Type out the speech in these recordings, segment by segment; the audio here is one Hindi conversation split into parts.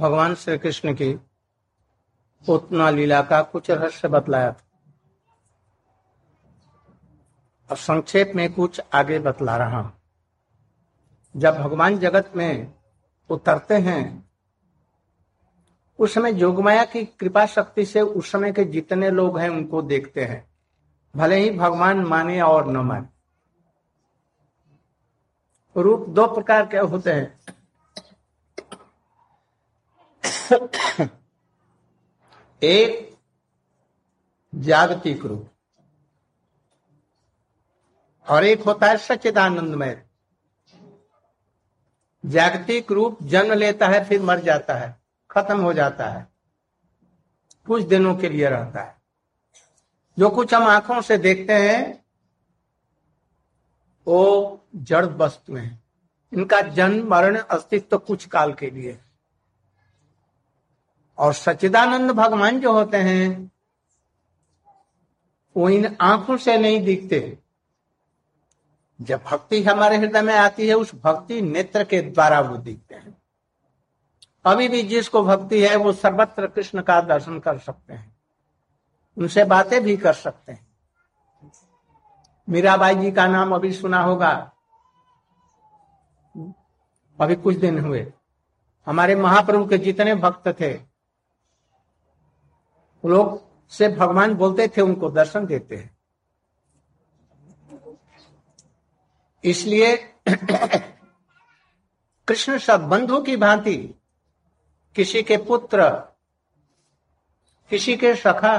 भगवान श्री कृष्ण की उतना लीला का कुछ रहस्य बतलाया था। और संक्षेप में कुछ आगे बतला रहा हूँ। जब भगवान जगत में उतरते हैं, उस समय जोगमाया की कृपा शक्ति से उस समय के जितने लोग हैं उनको देखते हैं। भले ही भगवान माने और न माने। रूप दो प्रकार के होते हैं। एक जागतिक रूप। और एक होता है सच्चिदानंदमय जागतिक रूप जन्म लेता है, फिर मर जाता है, खत्म हो जाता है। कुछ दिनों के लिए रहता है। जो कुछ हम आँखों से देखते हैं, वो जड़ वस्तु हैं। इनका जन्म, मरण, अस्तित्व तो कुछ काल के लिए और सच्चिदानंद भगवान जो होते हैं, वो इन आँखों से नहीं दिखते। जब भक्ति हमारे हृदय में आती है, उस भक्ति नेत्र के द्वारा वो दिखते हैं। अभी भी जिसको भक्ति है, वो सर्वत्र कृष्ण का दर्शन कर सकते हैं। उनसे बातें भी कर सकते हैं। मीराबाई जी का नाम अभी सुना होगा। अभी कुछ दिन हुए। हमारे महाप्रभु के जितने भक्त थे लोग से भगवान बोलते थे, उनको दर्शन देते हैं। इसलिए कृष्ण सब बंधु की भांति, किसी के पुत्र, किसी के सखा,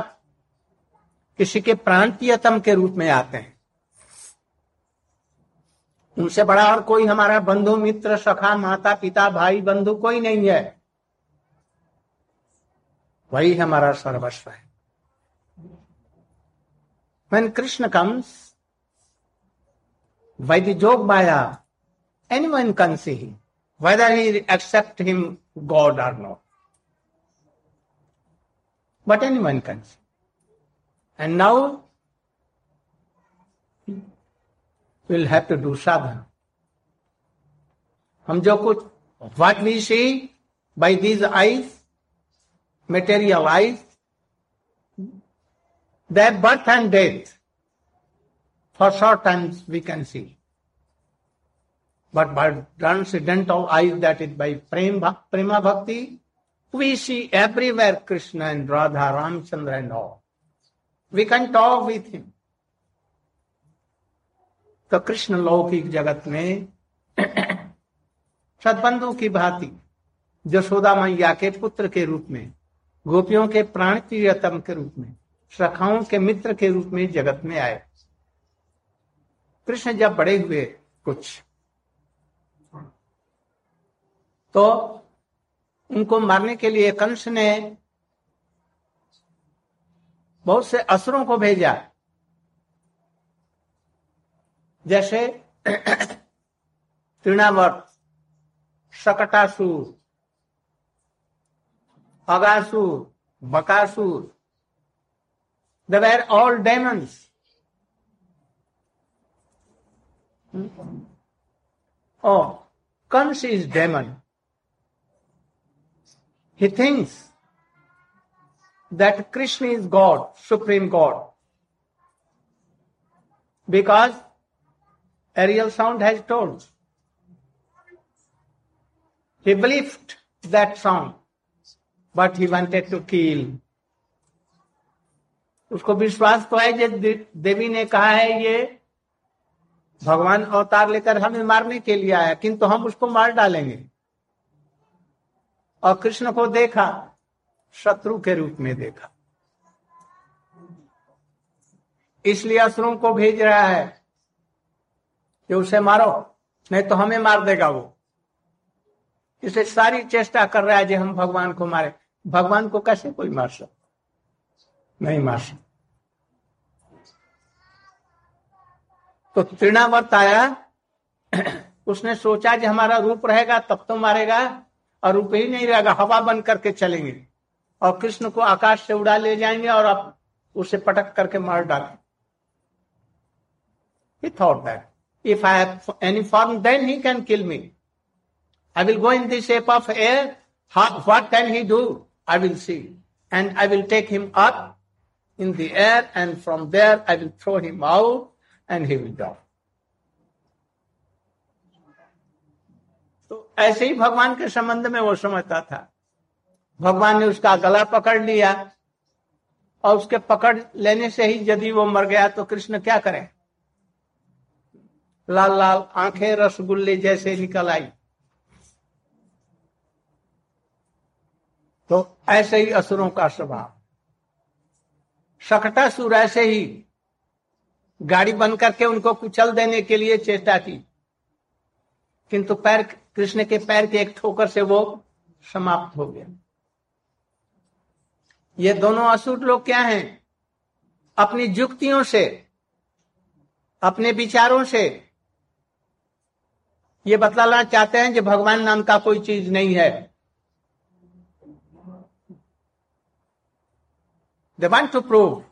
किसी के प्रांतीयतम के रूप में आते हैं। उनसे बड़ा और कोई हमारा बंधु, मित्र, सखा, माता, पिता, भाई, बंधु कोई नहीं है। वही हमारा सर्वस्व है When Krishna comes, by the jog maya, anyone can see him, whether he accept him God or not. But anyone can see. And now we'll have to do sadhana. हम जो कुछ what we see by these eyes, material eyes, their birth and death, for short times we can see. But by transcendental eyes, that is by prema, prema bhakti, we see everywhere Krishna and Radha, Ramchandra and all. We can talk with him. तो कृष्ण लौकिक जगत में सदबंधु की भांति जशोदा मैया के पुत्र के रूप में गोपियों के प्राण प्रियतम के रूप में सखाओं के मित्र के रूप में जगत में आए। कृष्ण जब बड़े हुए कुछ तो उनको मारने के लिए कंस ने बहुत से असुरों को भेजा। जैसे Trinavarta Shakatasur Agasur, Bakasur. They were all demons. Hmm? Oh, Kans is demon. He thinks that Krishna is God, Supreme God. Because Ariel Sound has told. He believed that sound. But he wanted to kill. उसको विश्वास तो है देवी ने कहा है ये भगवान अवतार लेकर हमें मारने के लिए आया, किंतु हम उसको मार डालेंगे। और कृष्ण को देखा, शत्रु के रूप में देखा। इसलिए असुरों को भेज रहा है कि उसे मारो, नहीं तो हमें मार देगा वो। इसे सारी चेष्टा कर रहा है जो हम भगवान को मारे। भगवान को कैसे कोई मार सकता नहीं मार सकता तो तृणावर्त आया उसने सोचा कि हमारा रूप रहेगा तब तो मारेगा और रूप ही नहीं रहेगा हवा बन करके चलेंगे और कृष्ण को आकाश से उड़ा ले जाएँगे और आप उसे पटक करके मार डालें thought that if I have any form, then he can kill me. I will go in the shape of air what can he do? I will see. And I will take him up in the air, and from there I will throw him out, and he will die. तो ऐसे ही भगवान के संबंध में वो समझता था भगवान ने उसका गला पकड़ लिया और उसके पकड़ लेने से ही यदि वो मर गया तो कृष्ण क्या करें लाल लाल आँखें रसगुल्ले जैसे निकल आई तो ऐसे ही असुरों का स्वभाव। सुर ऐसे ही गाड़ी बन करके उनको कुचल देने के लिए चेष्टा की। किंतु पैर, कृष्ण के पैर के एक ठोकर से वो समाप्त हो गया। ये दोनों असुर लोग क्या हैं? अपनी जुक्तियों से, अपने विचारों से ये बतलाना चाहते हैं कि भगवान नाम का कोई चीज़ नहीं है। They want to prove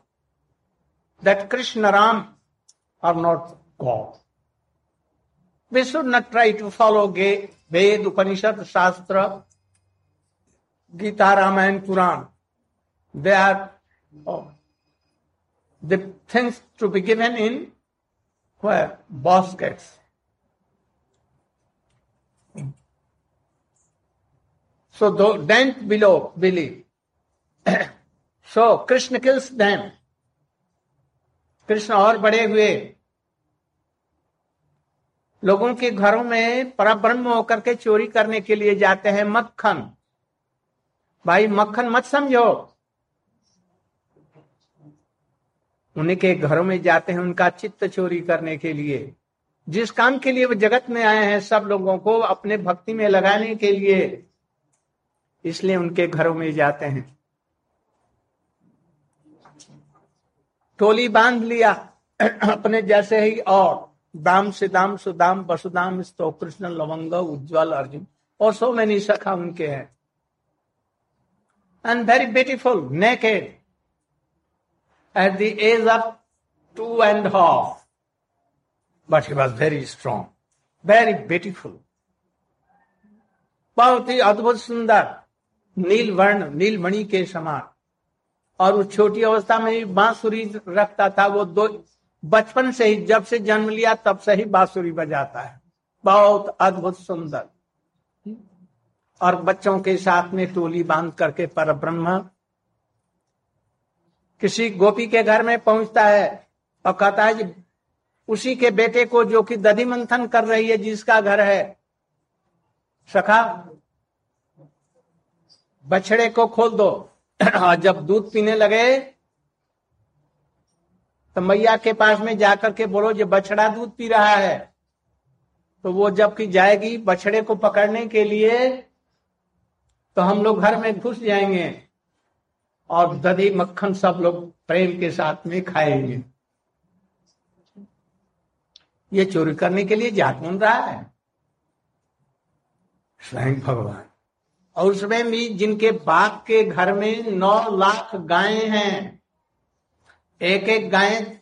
that Krishna Ram are not God. We should not try to follow Ved, Upanishad, Shastra, Gita, Ramayana, Puran. They are oh, the things to be given in where? Baskets. So don't below believe. So Krishna kills them Krishna और बड़े हुए। लोगों के घरों में पर ब्रह्म होकर के चोरी करने के लिए जाते हैं मक्खन। भाई, मक्खन मत समझो। उन्हीं के घरों में जाते हैं उनका चित्त चोरी करने के लिए। जिस काम के लिए वो जगत में आए हैं, सब लोगों को अपने भक्ति में लगाने के लिए। इसलिए उनके घरों में जाते हैं। टोली बाँध लिया, अपने जैसे ही, और दाम से दाम, सुदाम वसुदाम स्तो कृष्ण लवंग, उज्जवल अर्जुन, और सो मैनी सखा उनके हैं। And very beautiful naked at the age of two and half but he was very strong very beautiful बहुत ही अद्भुत, सुंदर नील वर्ण नीलमणि के समान। और उस छोटी अवस्था में ही बांसुरी रखता था, वो दो, बचपन से ही, जब से जन्म लिया, तब से ही बांसुरी बजाता है। बहुत अद्भुत सुंदर। और बच्चों के साथ में टोली बाँध करके पर ब्रह्म किसी गोपी के घर में पहुँचता है और कहता है कि उसी के बेटे को जो कि दधि मंथन कर रही है, जिसका घर है, सखा, बछड़े को खोल दो। जब दूध पीने लगे तो मैया के पास में जाकर के बोलो जो बछड़ा दूध पी रहा है। तो वो जबकि जाएगी बछड़े को पकड़ने के लिए तो हम लोग घर में घुस जाएँगे और दधी मक्खन सब लोग प्रेम के साथ में खाएँगे। ये चोरी करने के लिए जा कौन रहा है। स्वयं भगवान। और उसमें भी जिनके बाप के घर में नौ लाख गायें हैं। एक एक गाय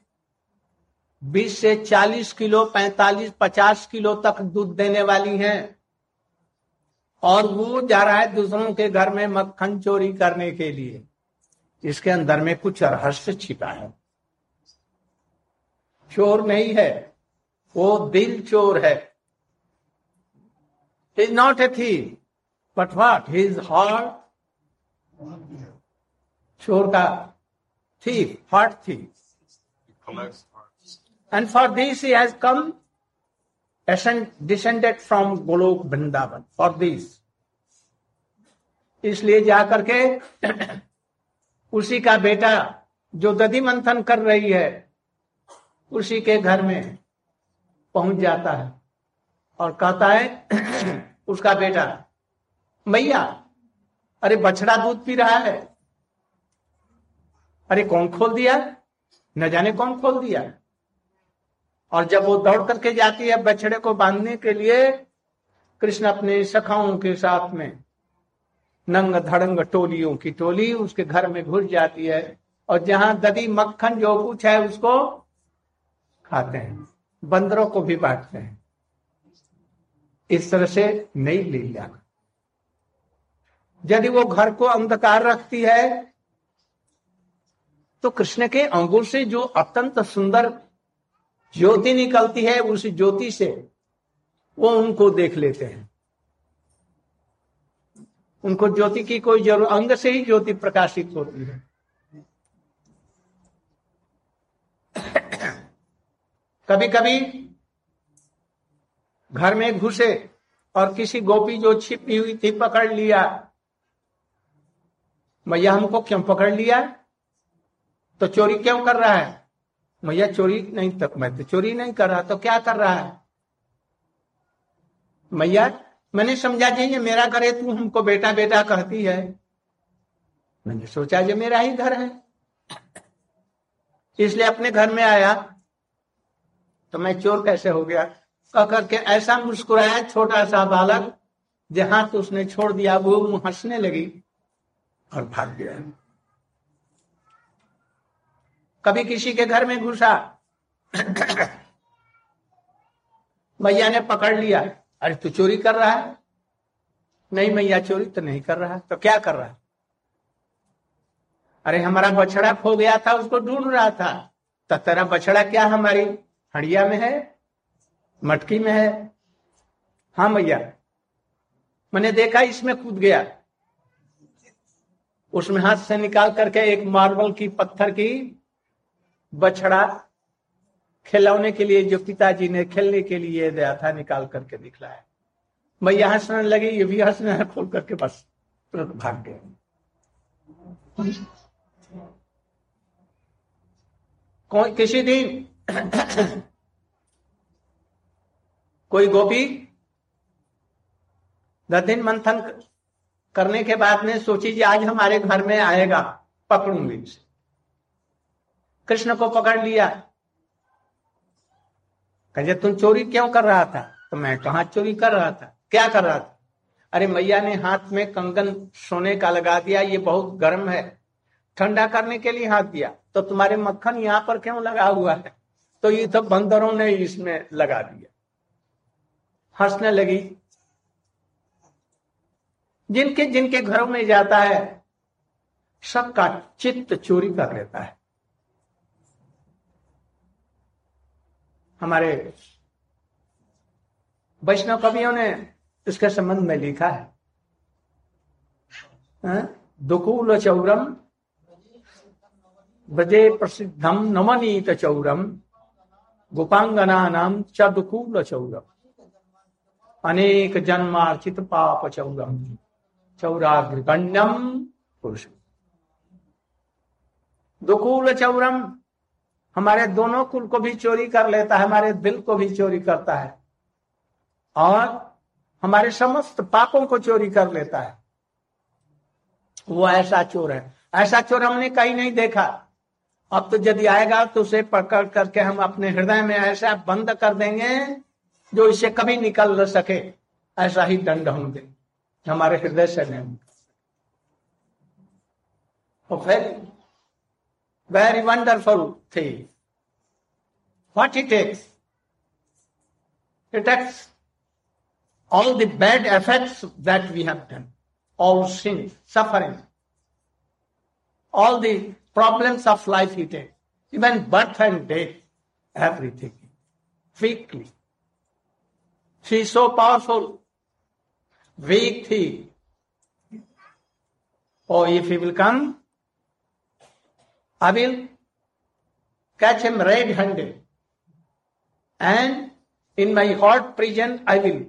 बीस से चालीस किलो, पैंतालीस, पचास किलो तक दूध देने वाली हैं। और वो जा रहा है दूसरों के घर में मक्खन चोरी करने के लिए। इसके अंदर में कुछ रहस्य छिपा है। चोर नहीं है, वो दिल चोर है। इज़ नॉट ए थी बट वॉट हिज हॉट चोर का थी हॉट थी and for this he has come descended from Golok Vrindavan for this इसलिए जाकर के उसी का बेटा जो दधि मंथन कर रही है, उसी के घर में पहुँच जाता है। और कहता है उसका बेटा मैया, अरे बछड़ा दूध पी रहा है। अरे कौन खोल दिया? न जाने कौन खोल दिया। और जब वो दौड़ करके जाती है बछड़े को बांधने के लिए, कृष्ण अपने सखाओं के साथ में नंग धड़ंग टोलियों की टोली उसके घर में घुस जाती है और जहाँ ददी मक्खन जो कुछ है उसको खाते हैं, बंदरों को भी बांटते हैं। इस तरह से नई लीला। यदि वो घर को अंधकार रखती है तो कृष्ण के अंगुल से जो अत्यंत सुंदर ज्योति निकलती है, उस ज्योति से वो उनको देख लेते हैं। उनको ज्योति की कोई ज़रूरत, अंग से ही ज्योति प्रकाशित होती है। कभी कभी घर में घुसे और किसी गोपी जो छिपी हुई थी पकड़ लिया मैया हमको क्यों पकड़ लिया? तो चोरी क्यों कर रहा है? मैया चोरी नहीं तक मैं तो चोरी नहीं कर रहा तो क्या कर रहा है? मैया, मैंने समझा जी, ये मेरा घर है, तू हमको बेटा बेटा कहती है। मैंने सोचा जो मेरा ही घर है। इसलिए अपने घर में आया। तो मैं चोर कैसे हो गया? कह करके ऐसा मुस्कुराया छोटा सा बालक, जहाँ तो उसने छोड़ दिया, वो हंसने लगी। और भाग गया। कभी किसी के घर में घुसा। मैया ने पकड़ लिया। अरे तू चोरी कर रहा है? नहीं मैया, चोरी तो नहीं कर रहा। तो क्या कर रहा अरे हमारा बछड़ा खो गया था, उसको ढूंढ रहा था। तो तेरा बछड़ा क्या हमारी हड़िया में है? मटकी में है? हाँ मैया। मैंने देखा इसमें कूद गया। उसमें हाथ से निकाल करके एक मार्बल की पत्थर की बछड़ा खिलौने के लिए, जो पिताजी ने खेलने के लिए दिया था, निकाल करके दिखलाया मैया हंसने लगी, ये भी हंसने खोल करके बस तुरंत भाग गए कोई किसी दिन कोई गोपी दिन मंथन करने के बाद में सोची जी, आज हमारे घर में आएगा, पकड़ूँगी उसे। कृष्ण को पकड़ लिया। कहे तुम चोरी क्यों कर रहा था? तो मैं कहा चोरी कर रहा था? क्या कर रहा था? अरे, मैया ने हाथ में कंगन सोने का लगा दिया, ये बहुत गर्म है। ठंडा करने के लिए हाथ दिया। तो तुम्हारे मक्खन यहाँ पर क्यों लगा हुआ है? तो ये तो बंदरों ने इसमें लगा दिया। हंसने लगी। जिनके जिनके घरों में जाता है, सबका चित्त चोरी कर लेता है। हमारे वैष्णव कवियों ने इसके संबंध में लिखा है। हाँ? दुकूल चौरम ब्रजे प्रसिद्धम नवनीत चौरम गोपांगना नाम च दुकूल चौरम। अनेक जन्मार्चित पाप चौरम। चौराग्रगण्यम पुरुष दुकूल चौरम, हमारे दोनों कुल को भी चोरी कर लेता है, हमारे दिल को भी चोरी करता है। और हमारे समस्त पापों को चोरी कर लेता है। वो ऐसा चोर है। ऐसा चोर हमने कहीं नहीं देखा। अब तो यदि आएगा तो उसे पकड़ करके हम अपने हृदय में ऐसा बंद कर देंगे, जो इसे कभी निकल न सके। ऐसा ही दंड हम देंगे हमारे हृदय से नहीं फिर very wonderful thing. What it takes? It takes all the bad effects that we have done, all sin, suffering, all the problems of life he takes, even birth and death, everything, weakly. She is so powerful, weak thing. or if he will come, I will catch him red handed. And in my hot prison, I will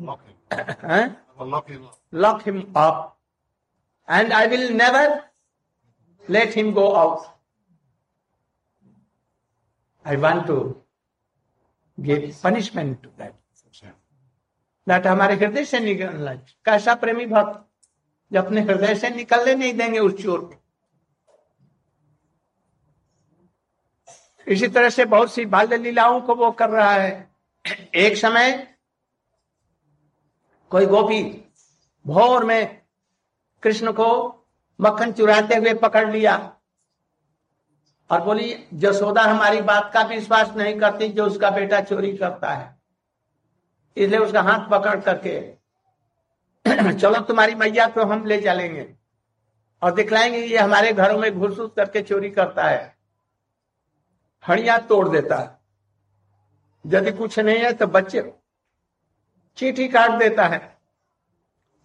lock him. huh? lock him lock him up. And I will never let him go out. I want to give punishment to that. That हमारे हृदय से निकलना कैसा प्रेमी भक्त जो अपने हृदय से निकलने नहीं देंगे उस चोर को। इसी तरह से बहुत सी बाल्य लीलाओं को वो कर रहा है। एक समय कोई गोपी भोर में कृष्ण को मक्खन चुराते हुए पकड़ लिया और बोली, जसोदा हमारी बात का विश्वास नहीं करती जो उसका बेटा चोरी करता है। इसलिए उसका हाथ पकड़ करके, चलो तुम्हारी मैया को हम ले चलेंगे और दिखलाएँगे ये हमारे घरों में घुस करके चोरी करता है। हड़िया तोड़ देता है। यदि कुछ नहीं है तो बच्चे चीटी काट देता है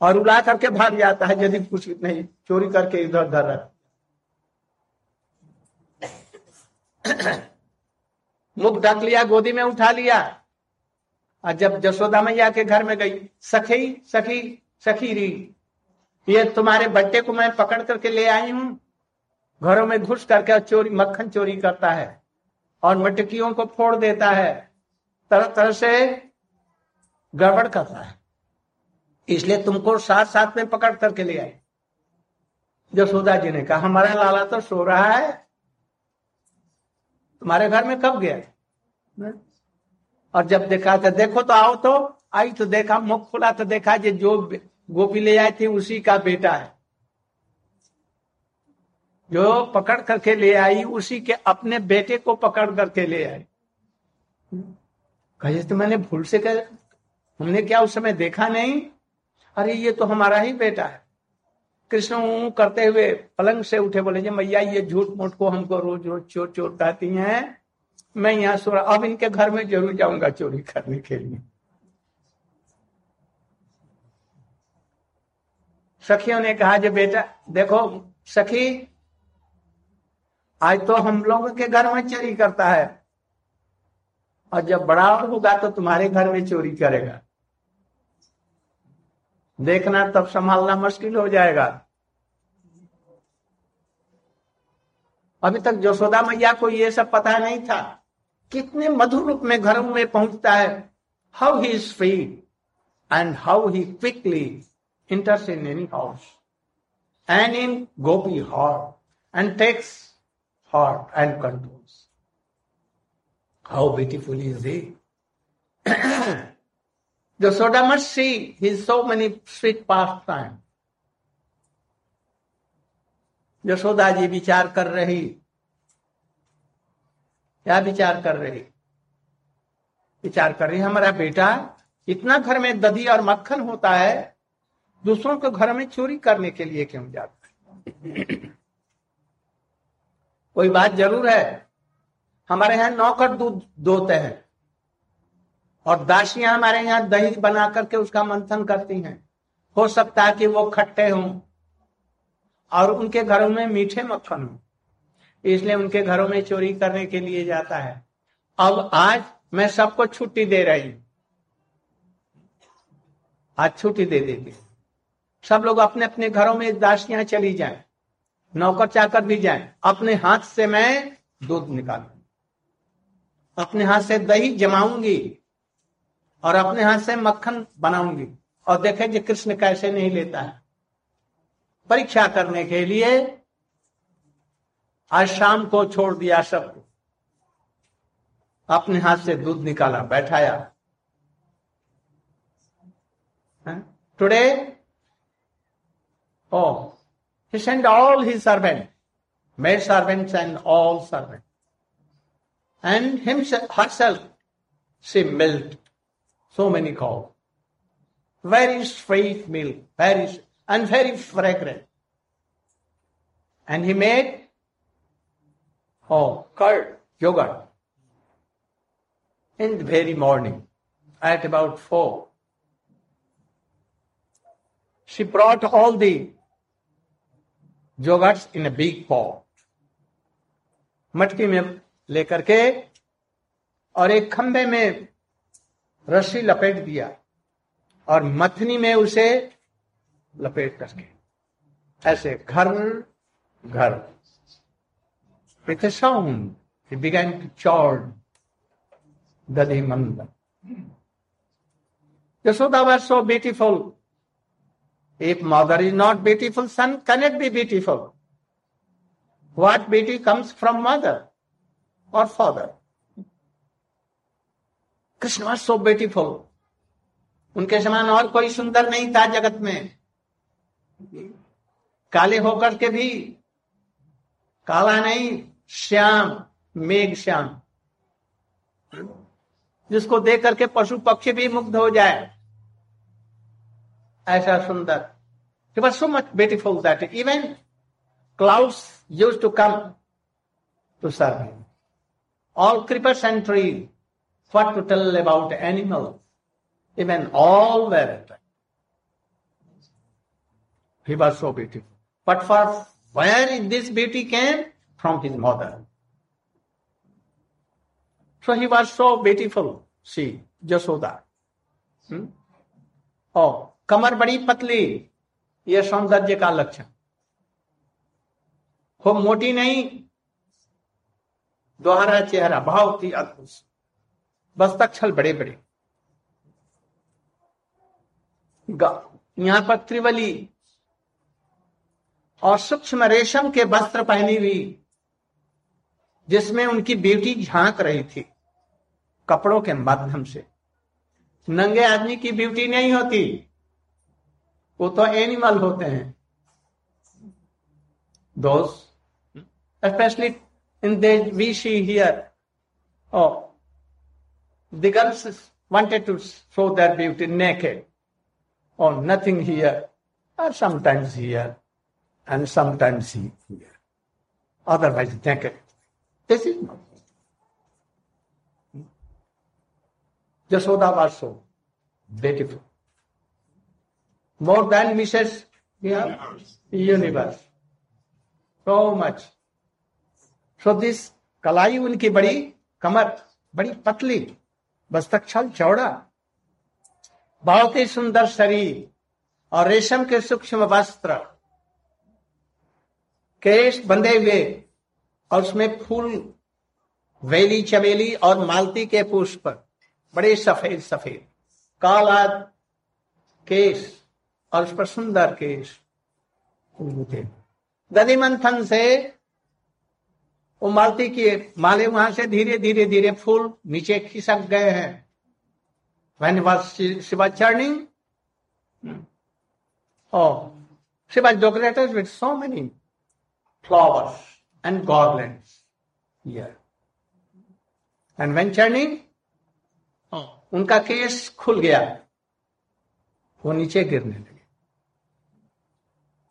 और उड़ा करके भाग जाता है, यदि कुछ नहीं, चोरी करके इधर उधर रख। मुख ढक लिया, गोदी में उठा लिया। और जब जसोदा मैया के घर में गई, सखी सखी सखी री, ये तुम्हारे बट्टे को मैं पकड़ करके ले आई हूँ। घरों में घुस करके चोरी, मक्खन चोरी करता है और मटकियों को फोड़ देता है। तरह तरह से गड़बड़ करता है। इसलिए तुमको साथ साथ में पकड़ करके ले आई। जसोदा जी ने कहा, हमारा लाला तो सो रहा है। तुम्हारे घर में कब गया? और जब देखा तो देखो तो आओ तो आई तो देखा, मुख खुला तो देखा जो जो गोपी ले आई थी, उसी का बेटा है। जो पकड़ करके ले आई, उसी के अपने बेटे को पकड़ करके ले आई। कहे तो मैंने भूल से कर हमने क्या उस समय देखा नहीं? अरे, ये तो हमारा ही बेटा है। कृष्ण करते हुए पलंग से उठे बोले मैया, ये झूठ मूठ को हमको रोज रोज चोर चोर कहती हैं। मैं यहाँ सो रहा, अब इनके घर में ज़रूर जाऊँगा चोरी करने के लिए। सखियों ने कहा, जो बेटा, देखो, सखी, आज तो हम लोगों के घर में चोरी करता है। और जब बड़ा होगा तो तुम्हारे घर में चोरी करेगा। देखना, तब संभालना मुश्किल हो जाएगा। अभी तक जसोदा मैया को ये सब पता नहीं था। कितने मधुर रूप में घरों में पहुँचता है। How he is free and how he quickly enters in any house and in gopi heart and takes heart and controls how beautiful is he Jasoda must see his so many sweet pastime. Yashoda ji विचार कर रही क्या विचार कर रही विचार कर रही हमारा बेटा इतना घर में दधी और मक्खन होता है, दूसरों के घर में चोरी करने के लिए क्यों जाता है? कोई बात ज़रूर है। हमारे यहाँ नौकर दूध दोते हैं और दासियाँ हमारे यहाँ दही बना करके उसका मंथन करती हैं। हो सकता है कि वो खट्टे हों और उनके घरों में मीठे मक्खन हो। इसलिए उनके घरों में चोरी करने के लिए जाता है। अब आज मैं सबको छुट्टी दे रही हूँ। आज छुट्टी दे देती सब लोग अपने अपने घरों में दासियाँ चली जाए, नौकर चाकर भी जाए। अपने हाथ से मैं दूध निकालू। अपने हाथ से दही जमाऊँगी और अपने हाथ से मक्खन बनाऊँगी। और देखे कि कृष्ण कैसे नहीं लेता है। परीक्षा करने के लिए आज शाम को छोड़ दिया सबको अपने हाथ से दूध निकाला बैठाया today oh he sent all his servants, maid servants and all servants. And himself, herself, she milked so many cows. Very sweet milk, very and very fragrant. And he made oh curd, yogurt in the very morning at about four. She brought all the yogurts in a big pot. मटकी में लेकर के और एक खंबे में रस्सी लपेट दिया और मथनी में उसे लपेट करके ऐसे घर घर with a sound he began to chord Dadi Manda. Yashoda was so beautiful. If mother is not beautiful, son cannot be beautiful. What beauty comes from mother or father? Krishna was so beautiful उनके समान और कोई सुंदर नहीं था जगत में काले होकर के भी काला नहीं श्याम, मेघ श्याम। जिसको देख करके पशु पक्षी भी मुग्ध हो जाए। ऐसा सुंदर। So much beautiful that even clouds use to come to sir all creeper sentry for to tell about animal even all where he was so beautiful but for where in this beauty can From his mother. So he was so beautiful, see, Jasoda. Hmm? Oh, कमर बड़ी पतली ये सौंदर्य का लक्षण खूब मोटी नहीं दोहरा चेहरा बहुत ही अद्भुत बस्तक छल बड़े बड़े यहाँ पर त्रिवली और सूक्ष्म रेशम के वस्त्र पहनी हुई जिसमें उनकी ब्यूटी झाँक रही थी, कपड़ों के माध्यम से। नंगे आदमी की ब्यूटी नहीं होती, वो तो एनिमल होते हैं। Specially in we she here oh दिगल्स wanted to show that beauty naked और नथिंग हियर और sometimes here and sometimes he here otherwise naked this is not Jasoda was so beautiful more than Mrs. Yeah, universe. So much. So this उनकी बड़ी कमर बड़ी पतली बस्तक छल चौड़ा बहुत ही सुंदर शरीर और रेशम के सूक्ष्म वस्त्र केश बंधे हुए और उसमें फूल वेली चमेली और मालती के पुष्प बड़े सफ़ेद सफ़ेद। काला केश और उस पर सुंदर केश थे दधि मंथन से वो मालती के माले वहाँ से धीरे धीरे धीरे फूल नीचे खिसक गए हैं। when was Shiva churning? Oh, Shiva decorated with so and garlands here. And when churning, oh, उनका केस खुल गया वो नीचे गिरने लगे।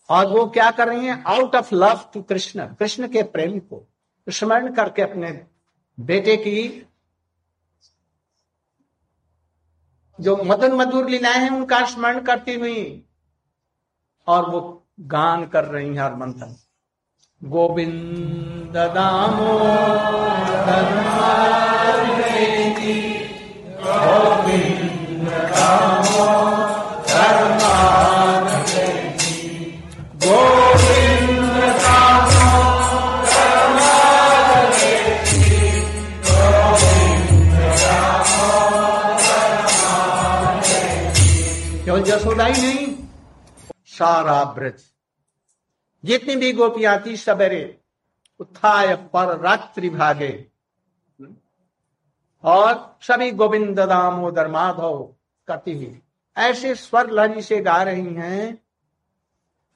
और वो क्या कर रही हैं? Out of love to Krishna Krishna के प्रेम को स्मरण करके अपने बेटे की जो मदन मधुर लीलाएँ हैं उनका स्मरण करती हुई और वो गान कर रही हैं और मंथन गोविंद दामो गोविंद दामो यशोदा ही नहीं सारा ब्रज जितनी भी गोपियाँ थी सवेरे उत्थाय पर रात्रि भागे। और सभी गोविंद दामोदर माधव करती हुई ऐसे स्वर लहरी से गा रही हैं,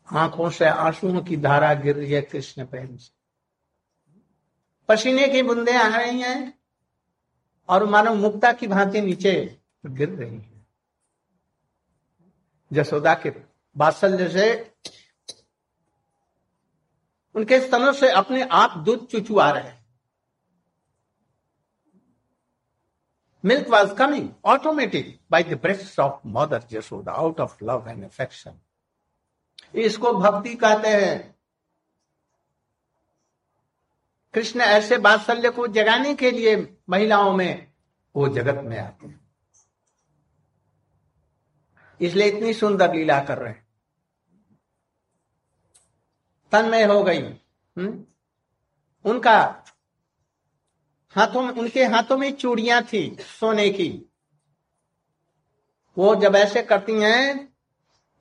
आँखों से आंसुओं की धारा गिर रही है कृष्ण प्रेम से। पसीने की बूंदे आ रही हैं और मानव मुक्ता की भांति नीचे गिर रही है। जसोदा के बात्सल्य से उनके स्तनों से अपने आप दूध चुचुआ रहे। Milk was coming automatic by the breast of mother Jasoda out of love and affection इसको भक्ति कहते हैं। कृष्ण ऐसे बात्सल्य को जगाने के लिए महिलाओं में वो जगत में आते हैं। इसलिए इतनी सुंदर लीला कर रहे हैं। तन्मय हो गई। हुँ? हम्म? उनका हाथों में, उनके हाथों में चूड़ियाँ थी सोने की। वो जब ऐसे करती हैं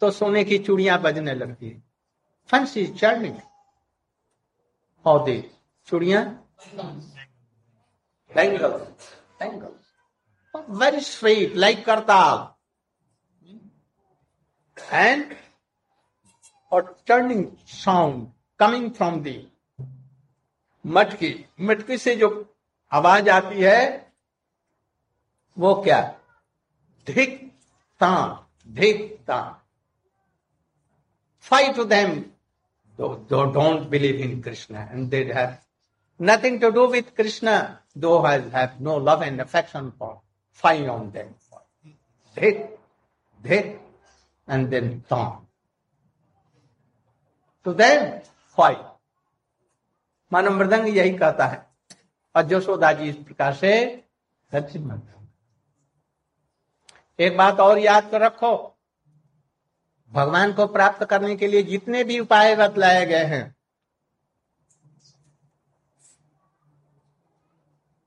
तो सोने की चूड़ियाँ बजने लगती है। फंसी चढ़नी। और दे चूड़ियाँ वेरी स्वीट लाइक करताल। And और turning sound coming from the matki. मटकी से जो आवाज़ आती है, वो क्या? धिक ता धिक ता fight to them though don't believe in Krishna and they have nothing to do with Krishna though has have no love and affection for fight on them धिक धिक एंड देन ता तो दे मानव मृदंग यही कहता है। और जशोदा जी इस प्रकार से एक बात और याद कर रखो। भगवान को प्राप्त करने के लिए जितने भी उपाय बतलाए गए हैं।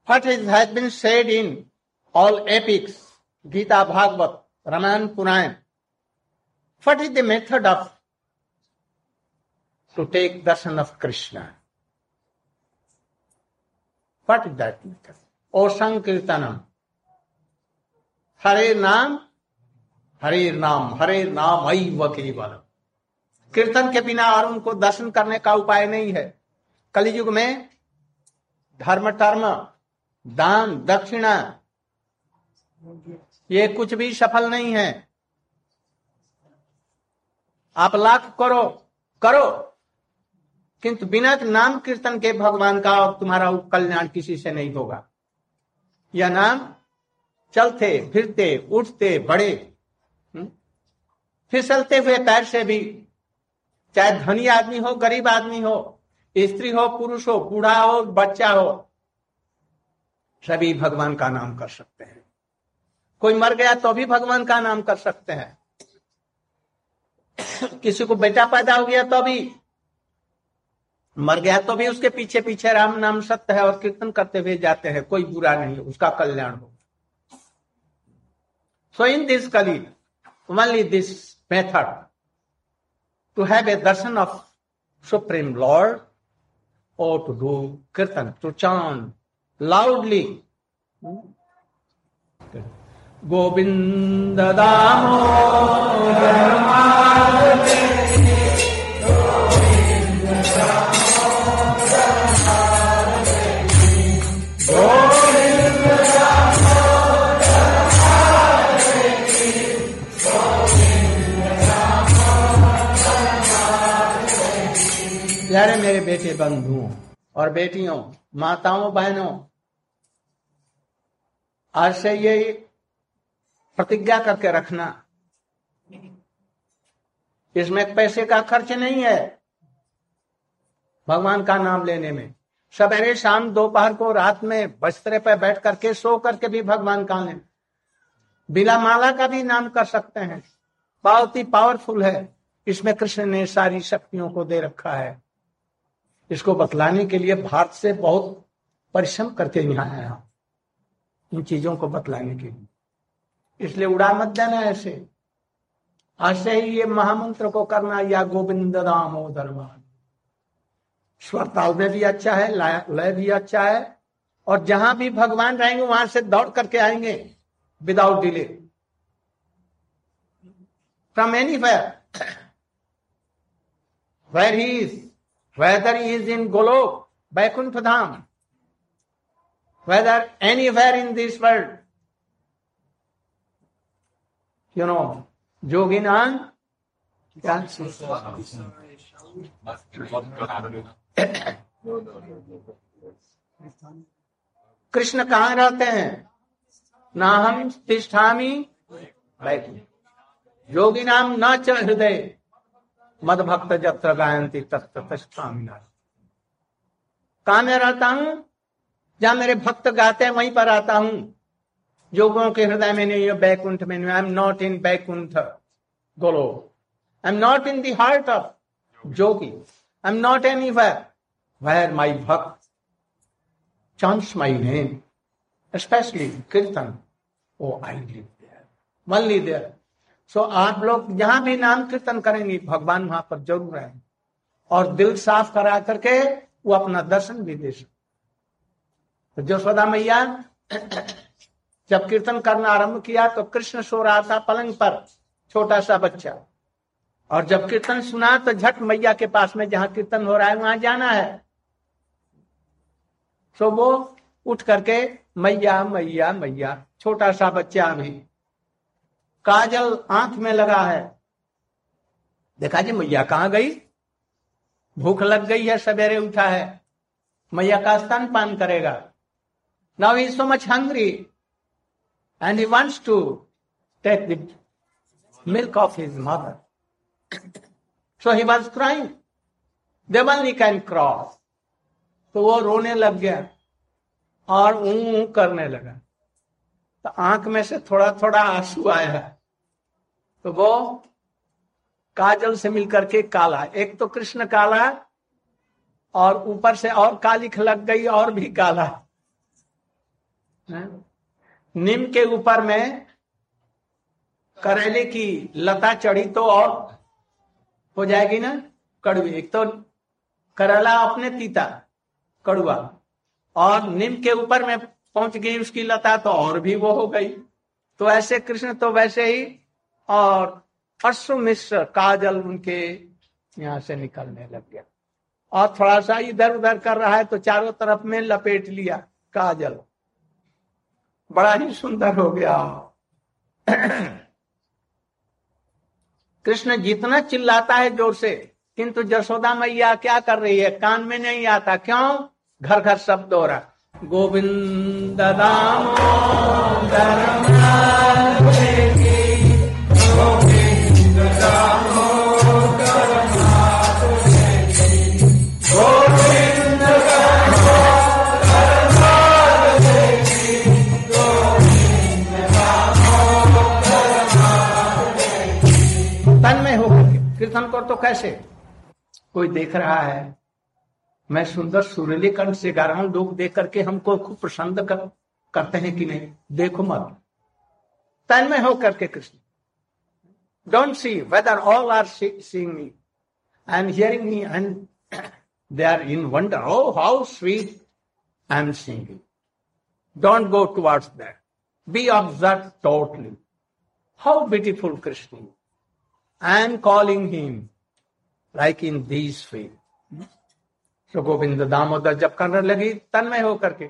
What is been said in all epics Gita Bhagavat Ramayana Purana what is the method of to take darshan of Krishna? What is that method? O Sankirtanam. हरे नाम हरे नाम हरे नाम व केवल कीर्तन के बिना और उनको दर्शन करने का उपाय नहीं है कलयुग में धर्म टर्म दान दक्षिणा ये कुछ भी सफल नहीं है आप लाख करो करो किंतु बिना नाम कीर्तन के भगवान का और तुम्हारा कल्याण किसी से नहीं होगा। यह नाम चलते फिरते उठते बड़े हम्म, फिसलते हुए पैर से भी चाहे धनी आदमी हो गरीब आदमी हो स्त्री हो पुरुष हो बूढ़ा हो बच्चा हो सभी भगवान का नाम कर सकते हैं। कोई मर गया तो भी भगवान का नाम कर सकते हैं। किसी को बेटा पैदा हो गया तो भी मर गया तो भी उसके पीछे पीछे राम नाम सत्य है और कीर्तन करते हुए जाते हैं, कोई बुरा नहीं, उसका कल्याण हो so in this Kali only this method to have a darshan of supreme lord और to do kirtan to chant loudly. Govind प्यारे मेरे बेटे बंधुओं और बेटियों, माताओं, बहनों, आज से ये प्रतिज्ञा करके रखना। इसमें पैसे का खर्च नहीं है भगवान का नाम लेने में। सवेरे शाम दोपहर को रात में बस्तरे पर बैठ करके सो करके भी भगवान का लें बिला माला का भी नाम कर सकते हैं। बहुत ही पावरफुल है। इसमें कृष्ण ने सारी शक्तियों को दे रखा है। इसको बतलाने के लिए भारत से बहुत परिश्रम करके यहाँ आया। इन चीज़ों को बतलाने के लिए। इसलिए उड़ा मत देना ऐसे। आज से ही ये महामंत्र को करना, या गोविंद दामोदर स्वर ताल में भी अच्छा है लय भी अच्छा है, और जहाँ भी भगवान रहेंगे, वहाँ से दौड़ करके आएँगे without delay from anywhere where he is whether he is in Golok, Vaikuntha Dham, whether anywhere in this world, you know, Yoginan, क्या कृष्ण कहाँ रहते हैं ना हम तिष्ठामी योगी नाम न च हृदय मद भक्त जत्र गायंती तत्र कहा मैं रहता हूँ, जहाँ मेरे भक्त गाते हैं, वहीं पर आता हूँ। जोगों के हृदय में नहीं बैकुंठ में नहीं I am not in Vaikuntha, Golok. I am not in the heart of jogi. I am not anywhere where my bhakt? Chants my name specially kirtan oh I live there only there. सो आप लोग जहाँ भी नाम कीर्तन करेंगे, भगवान वहाँ पर ज़रूर आए। और दिल साफ़ करा करके वो अपना दर्शन भी दे सकते तो जसोदा मैया, जब कीर्तन करना आरंभ किया तो कृष्ण सो रहा था पलंग पर, छोटा सा बच्चा। और जब कीर्तन सुना तो झट मैया के पास में जहाँ कीर्तन हो रहा है, वहाँ जाना है। सो वो उठ करके, मैया मैया मैया, छोटा सा बच्चा भी काजल आँख में लगा है। देखा जी, मैया कहाँ गई? भूख लग गई है, सवेरे उठा है। मैया का स्तन पान करेगा now is so much hungry and he wants to take the milk of his mother so he was crying Deval can cross तो वो रोने लग गया और ऊ करने लगा। तो आँख में से थोड़ा थोड़ा आँसू आया। तो वो काजल से मिलकर के काला एक तो कृष्ण काला और ऊपर से और कालिख लग गई और भी काला नीम के ऊपर में करेले की लता चढ़ी तो और हो जाएगी ना कड़वी। एक तो करेला अपने तीता कड़ुआ और नीम के ऊपर में पहुँच गई उसकी लता तो और भी वो हो गई। तो ऐसे कृष्ण तो वैसे ही और अश्व मिश्र काजल उनके यहाँ से निकलने लग गया। और थोड़ा सा इधर उधर कर रहा है तो चारों तरफ़ में लपेट लिया काजल। बड़ा ही सुंदर हो गया। कृष्ण जितना चिल्लाता है ज़ोर से, किंतु जसोदा मैया क्या कर रही है? कान में नहीं आता। क्यों? घर घर शब्द हो रहा। गोविंद तन कर तो कैसे? कोई देख रहा है? मैं सुंदर सुरीली कंठ से गा रहा हूँ लोग देख करके हमको खूब प्रसन्न कर, करते हैं कि नहीं? देखो मत। तन में हो करके Krishna. Don't see whether all are seeing me and hearing me and they are in wonder oh how sweet I am singing don't go towards that be observe totally how beautiful Krishna I am calling him like in this field तो गोविंद दामोदर जब करने लगी तन्मय होकर के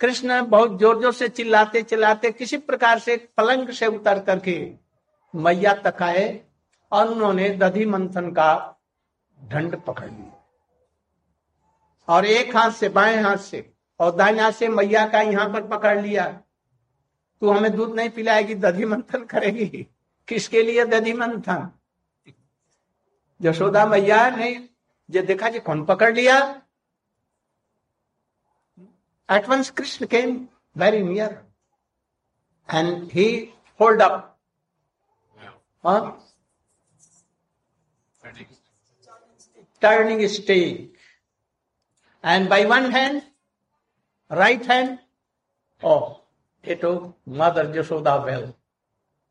कृष्ण बहुत ज़ोर ज़ोर से चिल्लाते चिल्लाते किसी प्रकार से पलंग से उतर करके मैया तक आए और उन्होंने दधि मंथन का ढंड पकड़ लिया और एक हाथ से बाएँ हाथ से और दाएँ हाथ से मैया का यहाँ पर पकड़ लिया तू हमें दूध नहीं पिलाएगी दधि मंथन करेगी किसके लिए दधि मंथन यशोदा मैया ने ये देखा जी कौन पकड़ लिया? At once Krishna came very near and he hold up turning stake and by one hand right hand oh e to mother Jashoda well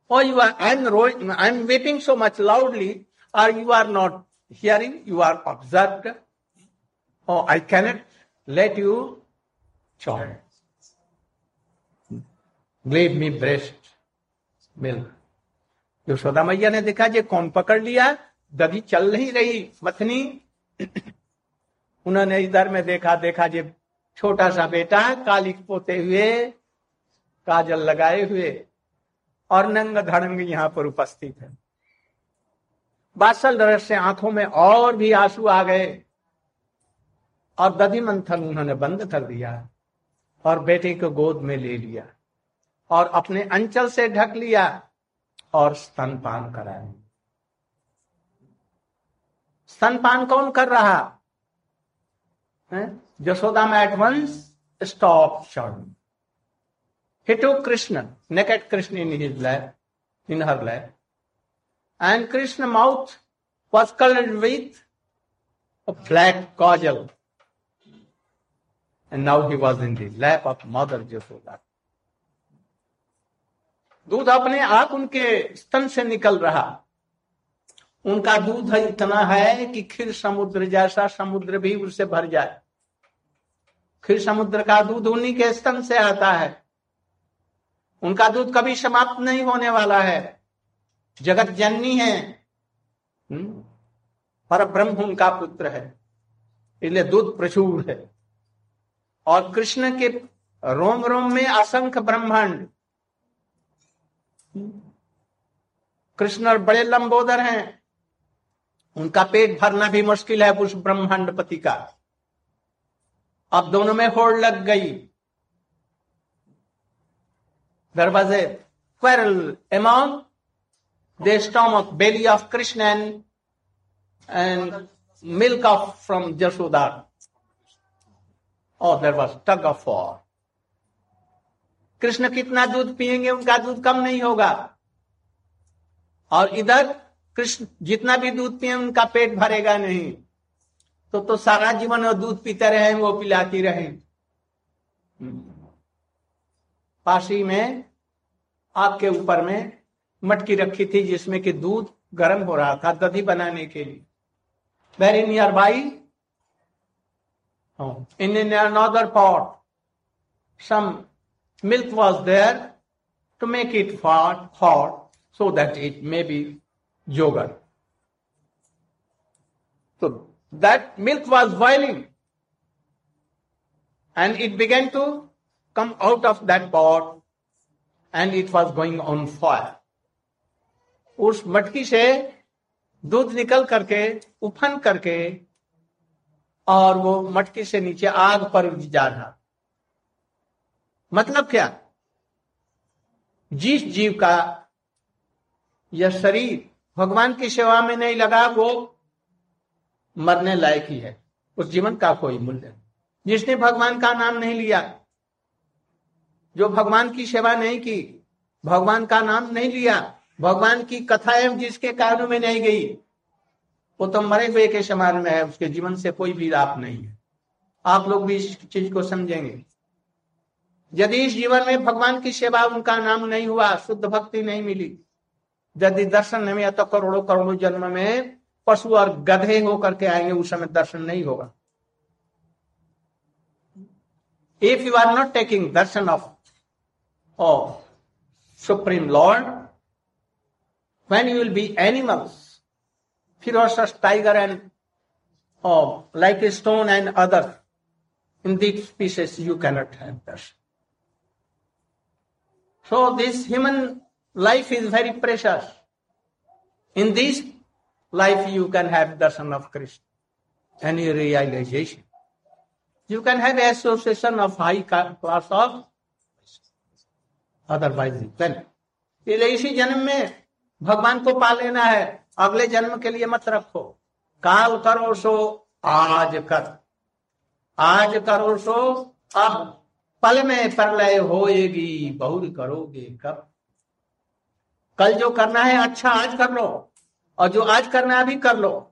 oh you are I am रोइ I am waiting so much loudly or you are not hearing, you are observed. Oh i cannot let you chop give me breast milk. Yashoda मैया ने देखा, जे कौन पकड़ लिया? दधी चल नहीं रही, मथनी। उन्होंने इधर में देखा देखा, जे छोटा सा बेटा कालिक पोते हुए, काजल लगाए हुए, और नंग धड़ंग यहाँ पर उपस्थित है। बासल रस से आँखों में और भी आँसू आ गए। और दधि मंथन उन्होंने बंद कर दिया और बेटे को गोद में ले लिया और अपने अंचल से ढक लिया और स्तनपान कराया। स्तनपान कौन कर रहा? जसोदा में at once stop short he took krishna naked krishna in his lap in her and krishna mouth was colored with a black kajal and now he was in the lap of mother jasoda दूध अपने आप उनके स्तन से निकल रहा। उनका दूध इतना है कि खीर समुद्र जैसा समुद्र भी उससे भर जाए। खीर समुद्र का दूध उन्हीं के स्तन से आता है। उनका दूध कभी समाप्त नहीं होने वाला है। जगत जननी है। पर ब्रह्म उनका पुत्र है। इसलिए दूध प्रचुर है। और कृष्ण के रोम रोम में असंख्य ब्रह्मांड। कृष्ण और बड़े लंबोदर हैं। उनका पेट भरना भी मुश्किल है उस ब्रह्मांड पति का। अब दोनों में होड़ लग गई। दरवाजे, quarrel, amount the stomach, belly of Krishna and, milk of from Jashoda. Oh, there was tug of war. Krishna कितना दूध पिएँगे उनका दूध कम नहीं होगा और इधर कृष्ण जितना भी दूध पिए उनका पेट भरेगा नहीं तो तो सारा जीवन वो दूध पीते रहे वो पिलाती रहे पासी में आपके ऊपर में मटकी रखी थी जिसमें कि दूध गर्म हो रहा था दधी बनाने के लिए। Very near by in another pot some milk was there to make it hot hot so that it may be जोगर तो that milk was boiling and it began to come out of that pot and it was going on fire उस मटकी से दूध निकल करके, उफन करके, और वो मटकी से नीचे आग पर जा रहा। मतलब क्या? जिस जीव का यह शरीर भगवान की सेवा में नहीं लगा, वो मरने लायक ही है। उस जीवन का कोई मूल्य जिसने भगवान का नाम नहीं लिया, जो भगवान की सेवा नहीं की, भगवान का नाम नहीं लिया भगवान की कथाएँ जिसके कानों में नहीं गई, वो तो मरे हुए के समान में है, उसके जीवन से कोई भी लाभ नहीं है। आप लोग भी इस चीज़ को समझेंगे। यदि इस जीवन में भगवान की सेवा उनका नाम नहीं हुआ, शुद्ध भक्ति नहीं मिली, यदि दर्शन नहीं हुआ तो करोड़ों करोड़ों जन्म में पशु और गधे होकर के आएँगे, उस समय दर्शन नहीं होगा। If you are not taking darshan of supreme lord when you will be animals, ferocious tiger and oh, like a stone and other, in these species you cannot have darshan. So this human life is very precious. In this life you can have darshan of Krishna, any realization. You can have association of high class of otherwise you can. इसलिए इसी जन्म में भगवान को पा लेना है। अगले जन्म के लिए मत रखो। काल करो सो, आज कर। आज करो सो, अब। पल में प्रलय होएगी बहुत करोगे कब? कल जो करना है अच्छा आज कर लो। और जो आज करना है, अभी कर लो।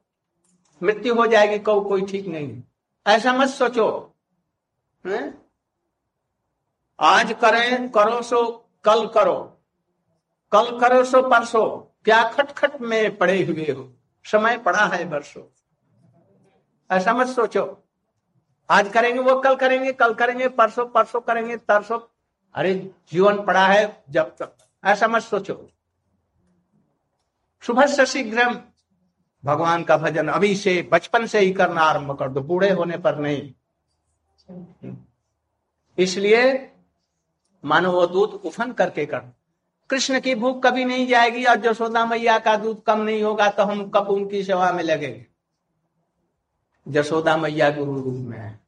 मृत्यु हो जाएगी को कोई ठीक नहीं। ऐसा मत सोचो। है? आज करें, करो सो, कल करो। कल करो सो परसो। क्या खटखट में पड़े हुए हो? समय पड़ा है बरसों। ऐसा मत सोचो। आज करेंगे वो कल करेंगे कल करेंगे परसों परसों करेंगे तरसों। अरे जीवन पड़ा है जब तक। ऐसा मत सोचो। सुबह से शीघ्र भगवान का भजन अभी से बचपन से ही करना आरंभ कर दो। बूढ़े होने पर नहीं। इसलिए मानो वो दूध उफन करके कर कृष्ण की भूख कभी नहीं जाएगी और जशोदा मैया का दूध कम नहीं होगा तो हम कब उनकी सेवा में लगेंगे? जशोदा मैया गुरु रूप में है।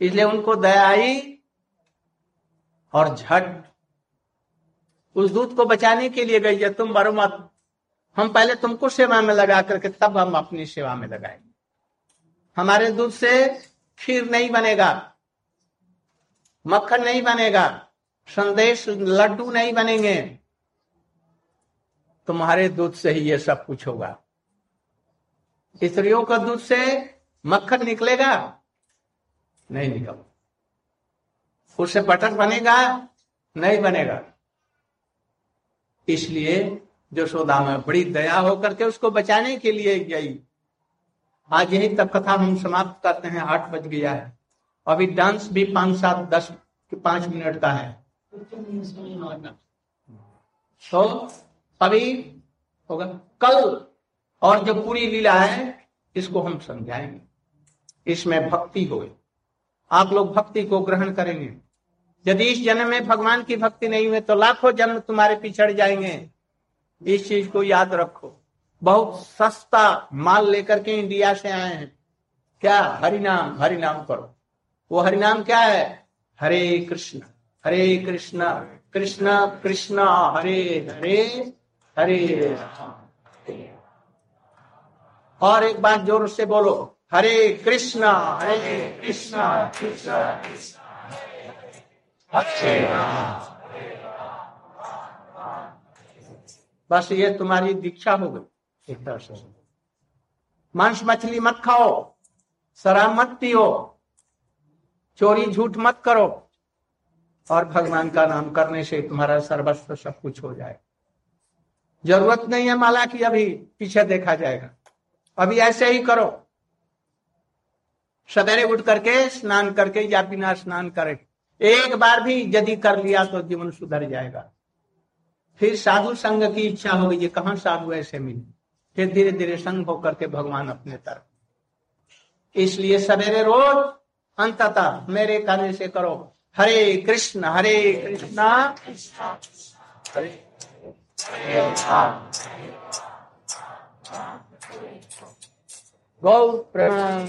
इसलिए उनको दया आई और झट। उस दूध को बचाने के लिए गई है, तुम मरो मत। हम पहले तुमको सेवा में लगा करके तब हम अपनी सेवा में लगाएँगे। हमारे दूध से खीर नहीं बनेगा, मक्खन नहीं बनेगा, संदेश लड्डू नहीं बनेंगे। तुम्हारे दूध से ही ये सब कुछ होगा। स्त्रियों का दूध से मक्खन निकलेगा? नहीं निकल। उससे बटर बनेगा? नहीं बनेगा। इसलिए जो सोदा में बड़ी दया होकर के उसको बचाने के लिए गई आज यही तब कथा हम समाप्त करते हैं। आठ बज गया है। अभी डांस भी पाँच सात दस पाँच मिनट का है। तो अभी होगा। कल और जो पूरी लीला है, इसको हम समझाएँगे। इसमें भक्ति हो आप लोग भक्ति को ग्रहण करेंगे। यदि इस जन्म में भगवान की भक्ति नहीं हुई तो लाखों जन्म तुम्हारे पिछड़ जाएँगे। इस चीज़ को याद रखो। बहुत सस्ता माल लेकर के इंडिया से आए हैं। क्या? हरिनाम हरिनाम करो। वो हरिनाम क्या है? हरे कृष्ण हरे कृष्ण कृष्ण कृष्ण, हरे हरे। हरे और एक बात ज़ोर से बोलो। हरे कृष्ण हरे कृष्ण कृष्ण कृष्ण। हरे बस ये तुम्हारी दीक्षा हो गई। एक तरह से। मांस मछली मत खाओ शराब मत पियो चोरी झूठ मत करो। और भगवान का नाम करने से तुम्हारा सर्वस्व सब कुछ हो जाए ज़रूरत नहीं है माला की, अभी पीछे देखा जाएगा। अभी ऐसे ही करो। सवेरे उठ करके स्नान करके या बिना स्नान करे। एक बार भी यदि कर लिया तो जीवन सुधर जाएगा। फिर साधु संघ की इच्छा होगी ये कहाँ साधु ऐसे मिले? फिर धीरे धीरे संघ होकर के भगवान अपने तरफ़। इसलिए सवेरे रोज अंततः मेरे कहने से करो। हरे कृष्ण, हरे कृष्णा। हरे गौ प्रणाम